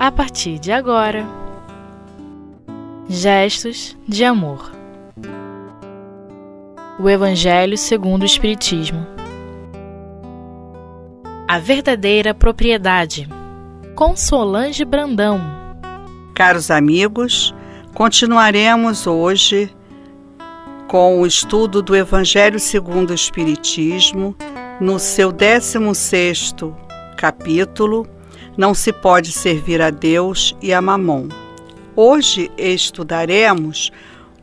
a partir de agora. Gestos de amor. O Evangelho segundo o Espiritismo. A verdadeira propriedade. Com Solange Brandão. Caros amigos, continuaremos hoje com o estudo do Evangelho segundo o Espiritismo, no seu 16º capítulo, Não se pode servir a Deus e a Mamon. Hoje estudaremos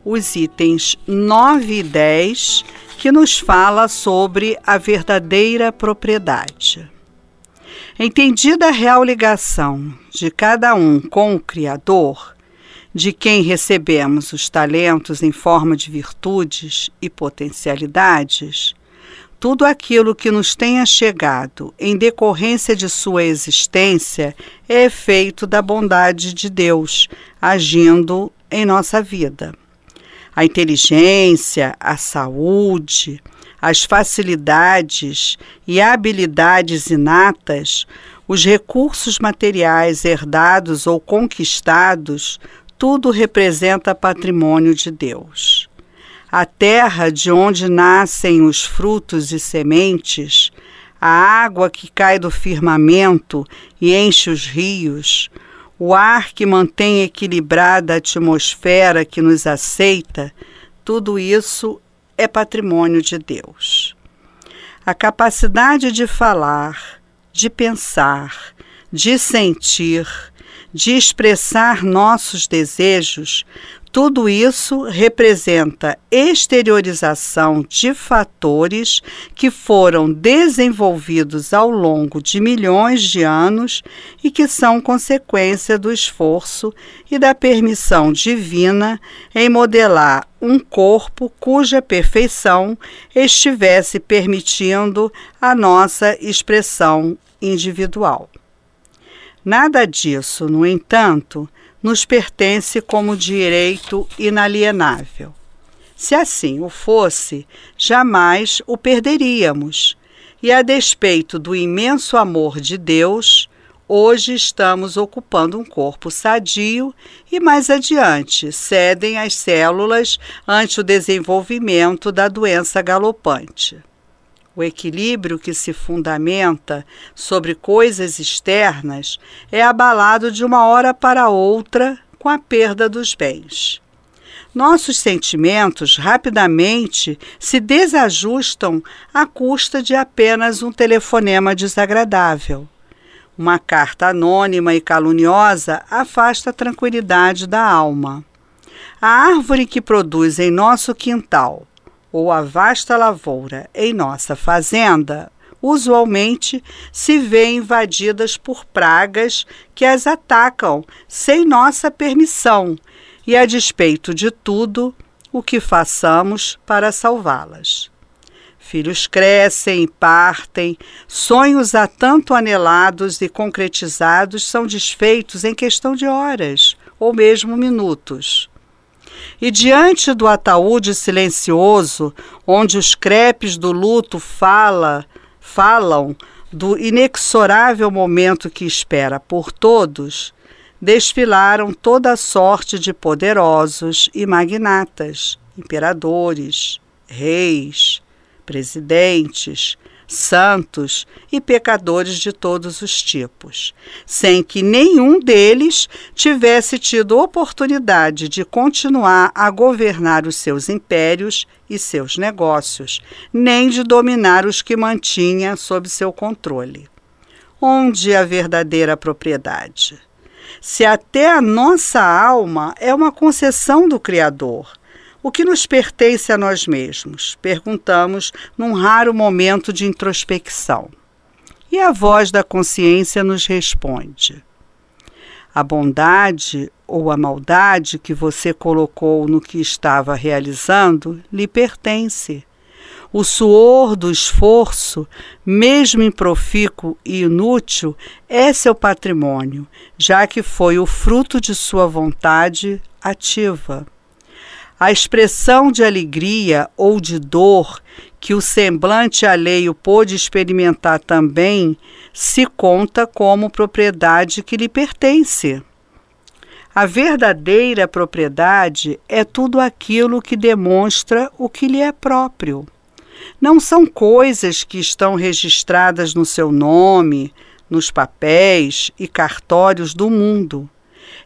os itens 9 e 10, que nos fala sobre a verdadeira propriedade. Entendida a real ligação de cada um com o Criador, de quem recebemos os talentos em forma de virtudes e potencialidades, tudo aquilo que nos tenha chegado em decorrência de sua existência é efeito da bondade de Deus agindo em nossa vida. A inteligência, a saúde, as facilidades e habilidades inatas, os recursos materiais herdados ou conquistados, tudo representa patrimônio de Deus. A terra de onde nascem os frutos e sementes, a água que cai do firmamento e enche os rios, o ar que mantém equilibrada a atmosfera que nos aceita, tudo isso é patrimônio de Deus. A capacidade de falar, de pensar, de sentir, de expressar nossos desejos, tudo isso representa exteriorização de fatores que foram desenvolvidos ao longo de milhões de anos e que são consequência do esforço e da permissão divina em modelar um corpo cuja perfeição estivesse permitindo a nossa expressão individual. Nada disso, no entanto, nos pertence como direito inalienável. Se assim o fosse, jamais o perderíamos. E a despeito do imenso amor de Deus, hoje estamos ocupando um corpo sadio e mais adiante cedem as células ante o desenvolvimento da doença galopante. O equilíbrio que se fundamenta sobre coisas externas é abalado de uma hora para outra com a perda dos bens. Nossos sentimentos rapidamente se desajustam à custa de apenas um telefonema desagradável. Uma carta anônima e caluniosa afasta a tranquilidade da alma. A árvore que produz em nosso quintal ou a vasta lavoura em nossa fazenda, usualmente se vê invadidas por pragas que as atacam sem nossa permissão e, a despeito de tudo, o que façamos para salvá-las. Filhos crescem e partem, sonhos há tanto anelados e concretizados são desfeitos em questão de horas ou mesmo minutos. E diante do ataúde silencioso, onde os crepes do luto fala, falam do inexorável momento que espera por todos, desfilaram toda sorte de poderosos e magnatas, imperadores, reis, presidentes, santos e pecadores de todos os tipos, sem que nenhum deles tivesse tido oportunidade de continuar a governar os seus impérios e seus negócios, nem de dominar os que mantinha sob seu controle. Onde a verdadeira propriedade? Se até a nossa alma é uma concessão do Criador, o que nos pertence a nós mesmos? Perguntamos num raro momento de introspecção. E a voz da consciência nos responde: A bondade ou a maldade que você colocou no que estava realizando lhe pertence. O suor do esforço, mesmo improfícuo e inútil, é seu patrimônio, já que foi o fruto de sua vontade ativa. A expressão de alegria ou de dor que o semblante alheio pôde experimentar também, se conta como propriedade que lhe pertence. A verdadeira propriedade é tudo aquilo que demonstra o que lhe é próprio. Não são coisas que estão registradas no seu nome, nos papéis e cartórios do mundo.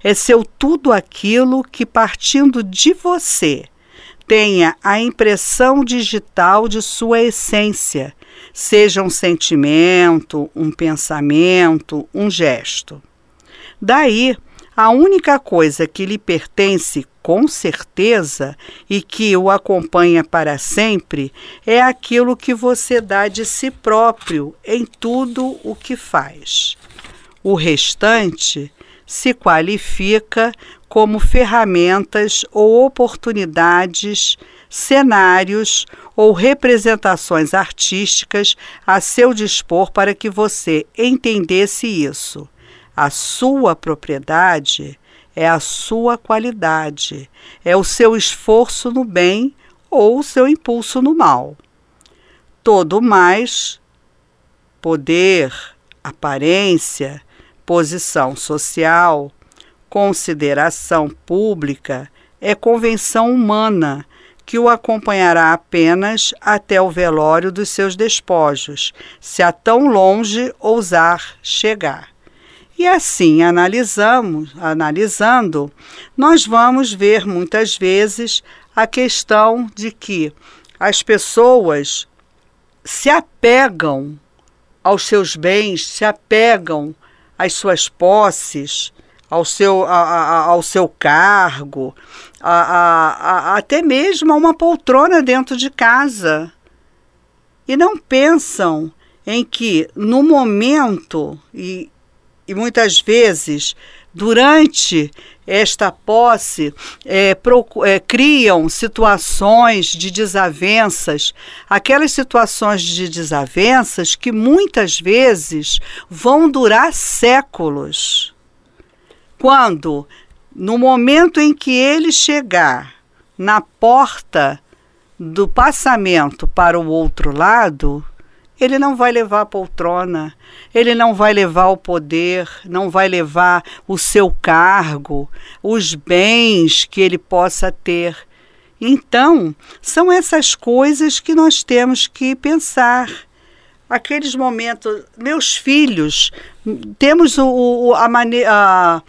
É seu tudo aquilo que, partindo de você, tenha a impressão digital de sua essência, seja um sentimento, um pensamento, um gesto. Daí, a única coisa que lhe pertence com certeza e que o acompanha para sempre é aquilo que você dá de si próprio em tudo o que faz. O restante se qualifica como ferramentas ou oportunidades, cenários ou representações artísticas a seu dispor para que você entendesse isso a sua propriedade é a sua qualidade, é o seu esforço no bem ou o seu impulso no mal. Todo mais, poder, aparência, posição social, consideração pública, é convenção humana que o acompanhará apenas até o velório dos seus despojos, se a tão longe ousar chegar. E assim analisamos, analisando, nós vamos ver muitas vezes a questão de que as pessoas se apegam aos seus bens, se apegam às suas posses, ao seu, a, a, ao seu cargo, a, até mesmo a uma poltrona dentro de casa. E não pensam em que no momento, e e muitas vezes, durante esta posse, é, é, criam situações de desavenças, aquelas situações de desavenças que muitas vezes vão durar séculos. Quando, no momento em que ele chegar na porta do passamento para o outro lado, ele não vai levar a poltrona, ele não vai levar o poder, não vai levar o seu cargo, os bens que ele possa ter. Então, são essas coisas que nós temos que pensar. Aqueles momentos, meus filhos, temos o, o a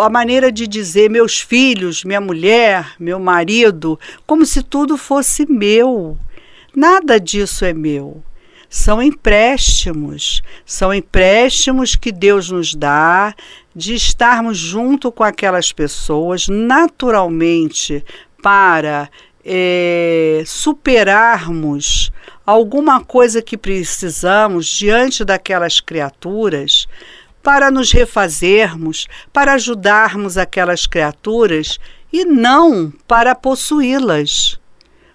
a maneira de dizer meus filhos, minha mulher, meu marido, como se tudo fosse meu. Nada disso é meu. São empréstimos, são empréstimos que Deus nos dá de estarmos junto com aquelas pessoas naturalmente para é, superarmos alguma coisa que precisamos diante daquelas criaturas, para nos refazermos, para ajudarmos aquelas criaturas e não para possuí-las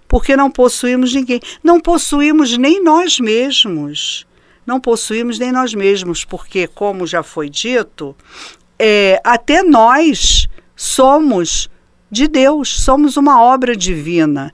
porque não possuímos ninguém. Não possuímos nem nós mesmos. Não possuímos nem nós mesmos, porque, como já foi dito, é, até nós somos de Deus, somos uma obra divina.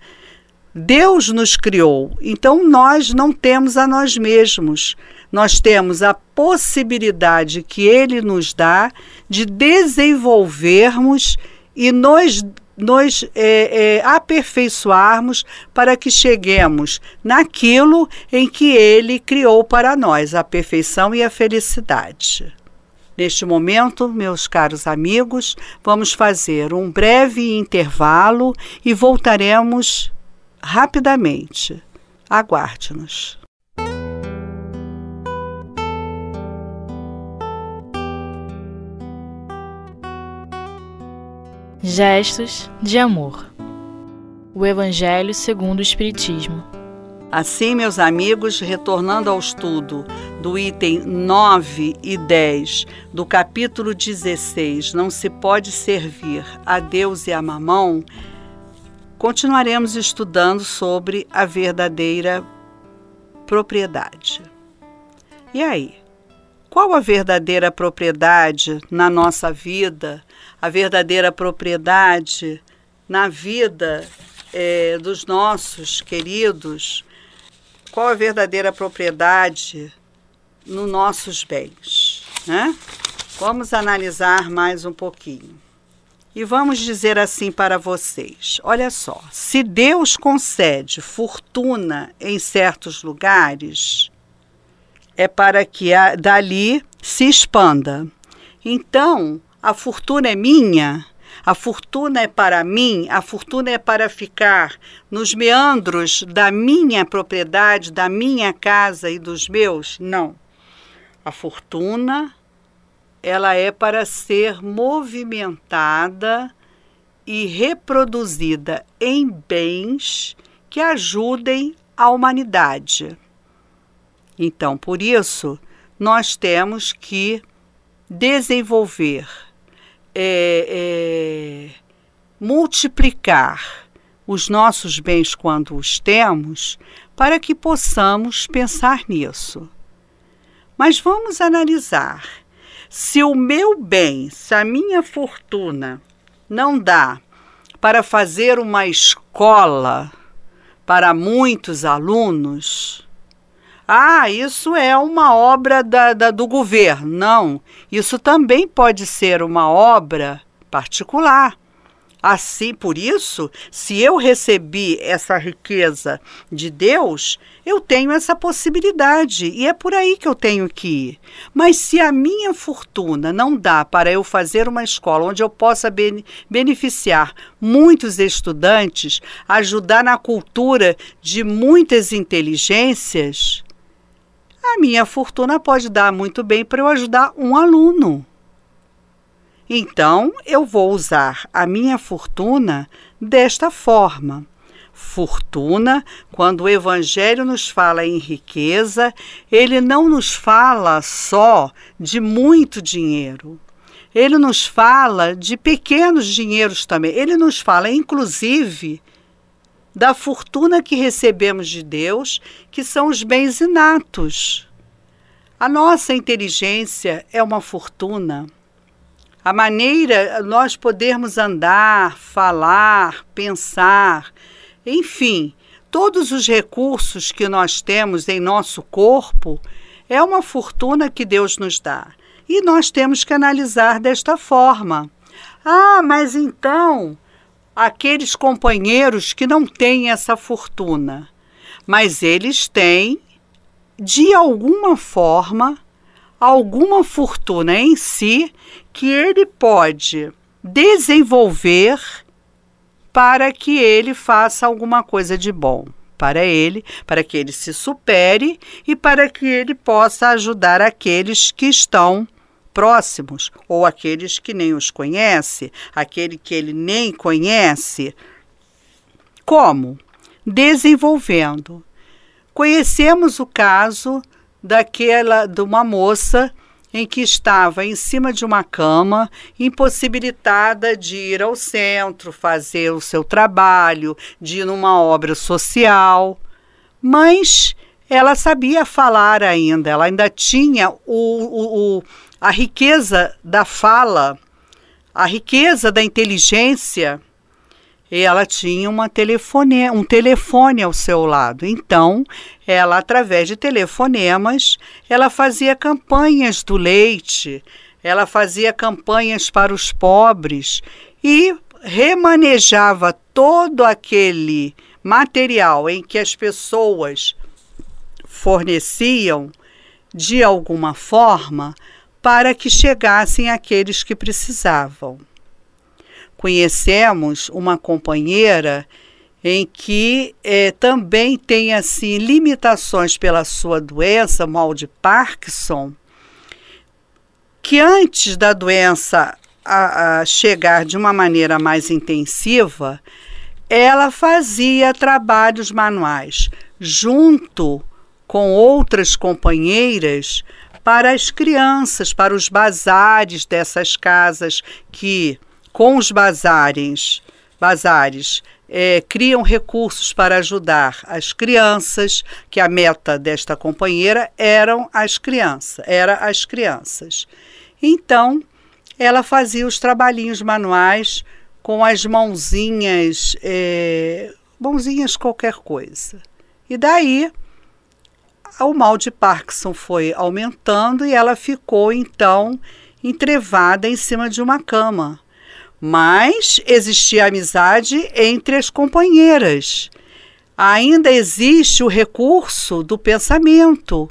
Deus nos criou, então nós não temos a nós mesmos. Nós temos a possibilidade que Ele nos dá de desenvolvermos e nos nos é, é, aperfeiçoarmos para que cheguemos naquilo em que Ele criou para nós, a perfeição e a felicidade. Neste momento, meus caros amigos, vamos fazer um breve intervalo e voltaremos rapidamente. Aguarde-nos. Gestos de amor. O Evangelho segundo o Espiritismo. Assim, meus amigos, retornando ao estudo do item 9 e 10 do capítulo 16, Não se pode servir a Deus e a mamão, continuaremos estudando sobre a verdadeira propriedade. E aí? Qual a verdadeira propriedade na nossa vida a verdadeira propriedade na vida é, dos nossos queridos qual a verdadeira propriedade nos nossos bens. Né? Vamos analisar mais um pouquinho. E vamos dizer assim para vocês: olha só, se Deus concede fortuna em certos lugares, é para que a, dali se expanda. Então, a fortuna é minha, a fortuna é para mim, a fortuna é para ficar nos meandros da minha propriedade, da minha casa e dos meus? Não. A fortuna ela é para ser movimentada e reproduzida em bens que ajudem a humanidade. Então, por isso, nós temos que desenvolver é, é, multiplicar os nossos bens quando os temos, para que possamos pensar nisso. Mas vamos analisar. Se o meu bem, se a minha fortuna não dá para fazer uma escola para muitos alunos, ah, isso é uma obra da, da, do governo. Não, isso também pode ser uma obra particular. Assim, por isso, se eu recebi essa riqueza de Deus, eu tenho essa possibilidade e é por aí que eu tenho que ir. Mas se a minha fortuna não dá para eu fazer uma escola onde eu possa beneficiar muitos estudantes, ajudar na cultura de muitas inteligências, a minha fortuna pode dar muito bem para eu ajudar um aluno. Então, eu vou usar a minha fortuna desta forma. Fortuna, quando o Evangelho nos fala em riqueza, ele não nos fala só de muito dinheiro. Ele nos fala de pequenos dinheiros também. Ele nos fala, inclusive, da fortuna que recebemos de Deus, que são os bens inatos. A nossa inteligência é uma fortuna. A maneira nós podermos andar, falar, pensar, enfim, todos os recursos que nós temos em nosso corpo é uma fortuna que Deus nos dá. E nós temos que analisar desta forma. Ah, mas então aqueles companheiros que não têm essa fortuna, mas eles têm, de alguma forma, alguma fortuna em si que ele pode desenvolver para que ele faça alguma coisa de bom para ele, para que ele se supere e para que ele possa ajudar aqueles que estão próximos ou aqueles que nem os conhece, aquele que ele nem conhece. Como? Desenvolvendo. Conhecemos o caso daquela de uma moça em que estava em cima de uma cama, impossibilitada de ir ao centro, fazer o seu trabalho, de ir numa obra social. Mas ela sabia falar ainda, ela ainda tinha o, o, o a riqueza da fala, a riqueza da inteligência, e ela tinha uma telefone, um telefone ao seu lado. Então, ela, através de telefonemas, ela fazia campanhas do leite, ela fazia campanhas para os pobres e remanejava todo aquele material em que as pessoas forneciam de alguma forma para que chegassem aqueles que precisavam. Conhecemos uma companheira em que eh, também tem assim limitações pela sua doença, mal de Parkinson, que antes da doença a, a chegar de uma maneira mais intensiva, ela fazia trabalhos manuais junto com outras companheiras para as crianças, para os bazares dessas casas que, com os bazares, bazares é, criam recursos para ajudar as crianças, que a meta desta companheira eram as crianças, era as crianças. Então, ela fazia os trabalhinhos manuais com as mãozinhas é, bonzinhas qualquer coisa. E daí o mal de Parkinson foi aumentando e ela ficou então entrevada em cima de uma cama. Mas existia amizade entre as companheiras. Ainda existe o recurso do pensamento.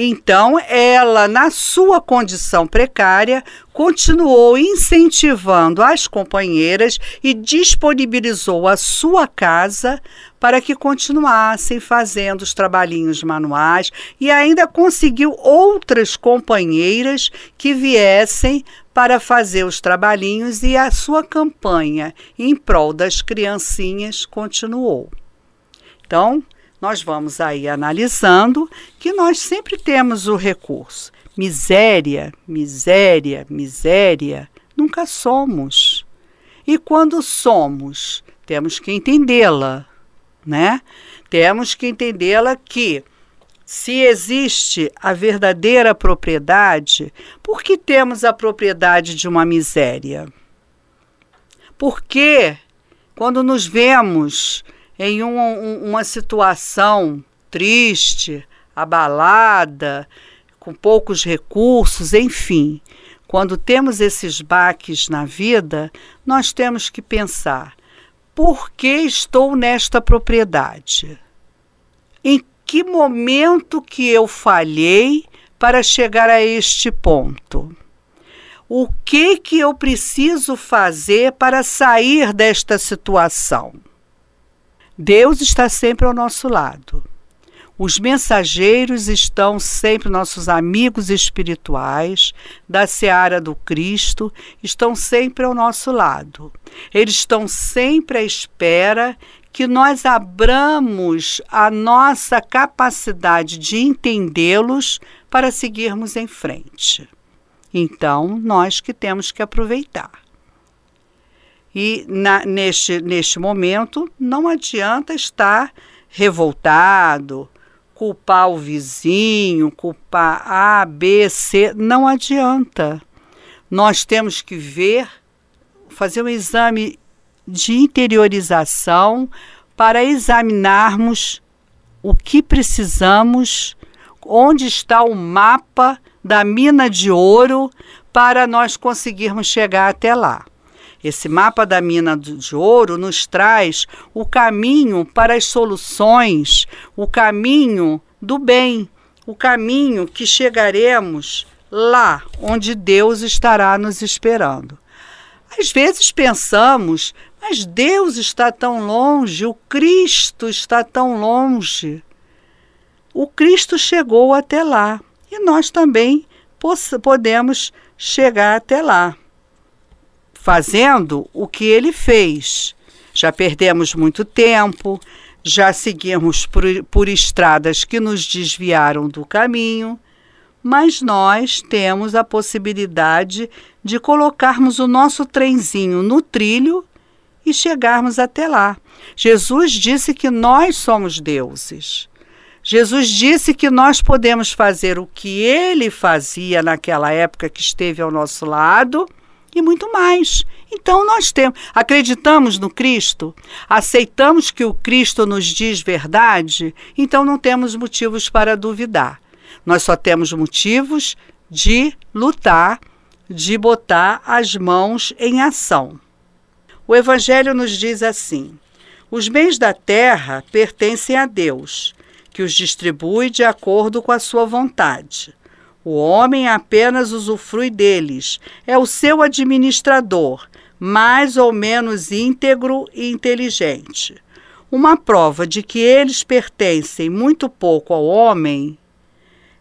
Então, ela, na sua condição precária, continuou incentivando as companheiras e disponibilizou a sua casa para que continuassem fazendo os trabalhinhos manuais e ainda conseguiu outras companheiras que viessem para fazer os trabalhinhos e a sua campanha em prol das criancinhas continuou. Então, nós vamos aí analisando que nós sempre temos o recurso. Miséria, miséria, miséria, nunca somos. E quando somos, temos que entendê-la, né? Temos que entendê-la que se existe a verdadeira propriedade, por que temos a propriedade de uma miséria? Porque quando nos vemos em um, um, uma situação triste, abalada, com poucos recursos, enfim. Quando temos esses baques na vida, nós temos que pensar: por que estou nesta propriedade? Em que momento que eu falhei para chegar a este ponto? O que que eu preciso fazer para sair desta situação? Deus está sempre ao nosso lado. Os mensageiros estão sempre nossos amigos espirituais da seara do Cristo, estão sempre ao nosso lado. Eles estão sempre à espera que nós abramos a nossa capacidade de entendê-los para seguirmos em frente. Então, nós que temos que aproveitar. E na, neste, neste momento não adianta estar revoltado, culpar o vizinho, culpar A, B, C, não adianta. Nós temos que ver, fazer um exame de interiorização para examinarmos o que precisamos, onde está o mapa da mina de ouro para nós conseguirmos chegar até lá. Esse mapa da mina de ouro nos traz o caminho para as soluções, o caminho do bem, o caminho que chegaremos lá onde Deus estará nos esperando. Às vezes pensamos, mas Deus está tão longe, o Cristo está tão longe. O Cristo chegou até lá e nós também podemos chegar até lá fazendo o que ele fez. Já perdemos muito tempo, já seguimos por, por estradas que nos desviaram do caminho, mas nós temos a possibilidade de colocarmos o nosso trenzinho no trilho e chegarmos até lá. Jesus disse que nós somos deuses. Jesus disse que nós podemos fazer o que ele fazia naquela época que esteve ao nosso lado e muito mais. Então nós temos, acreditamos no Cristo, aceitamos que o Cristo nos diz verdade, então não temos motivos para duvidar. Nós só temos motivos de lutar, de botar as mãos em ação. O Evangelho nos diz assim: os bens da terra pertencem a Deus, que os distribui de acordo com a sua vontade. O homem apenas usufrui deles, é o seu administrador, mais ou menos íntegro e inteligente. Uma prova de que eles pertencem muito pouco ao homem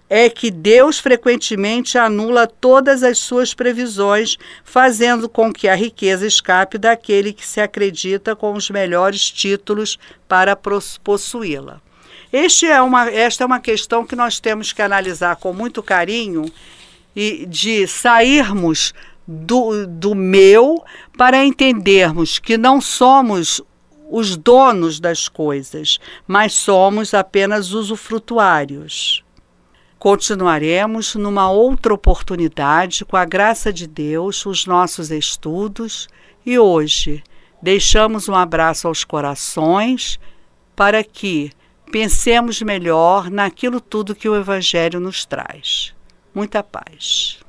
é que Deus frequentemente anula todas as suas previsões, fazendo com que a riqueza escape daquele que se acredita com os melhores títulos para possuí-la. Este é uma, esta é uma questão que nós temos que analisar com muito carinho e de sairmos do, do meu para entendermos que não somos os donos das coisas, mas somos apenas usufrutuários. Continuaremos numa outra oportunidade, com a graça de Deus, os nossos estudos e hoje Deixamos um abraço aos corações para que pensemos melhor naquilo tudo que o Evangelho nos traz. Muita paz.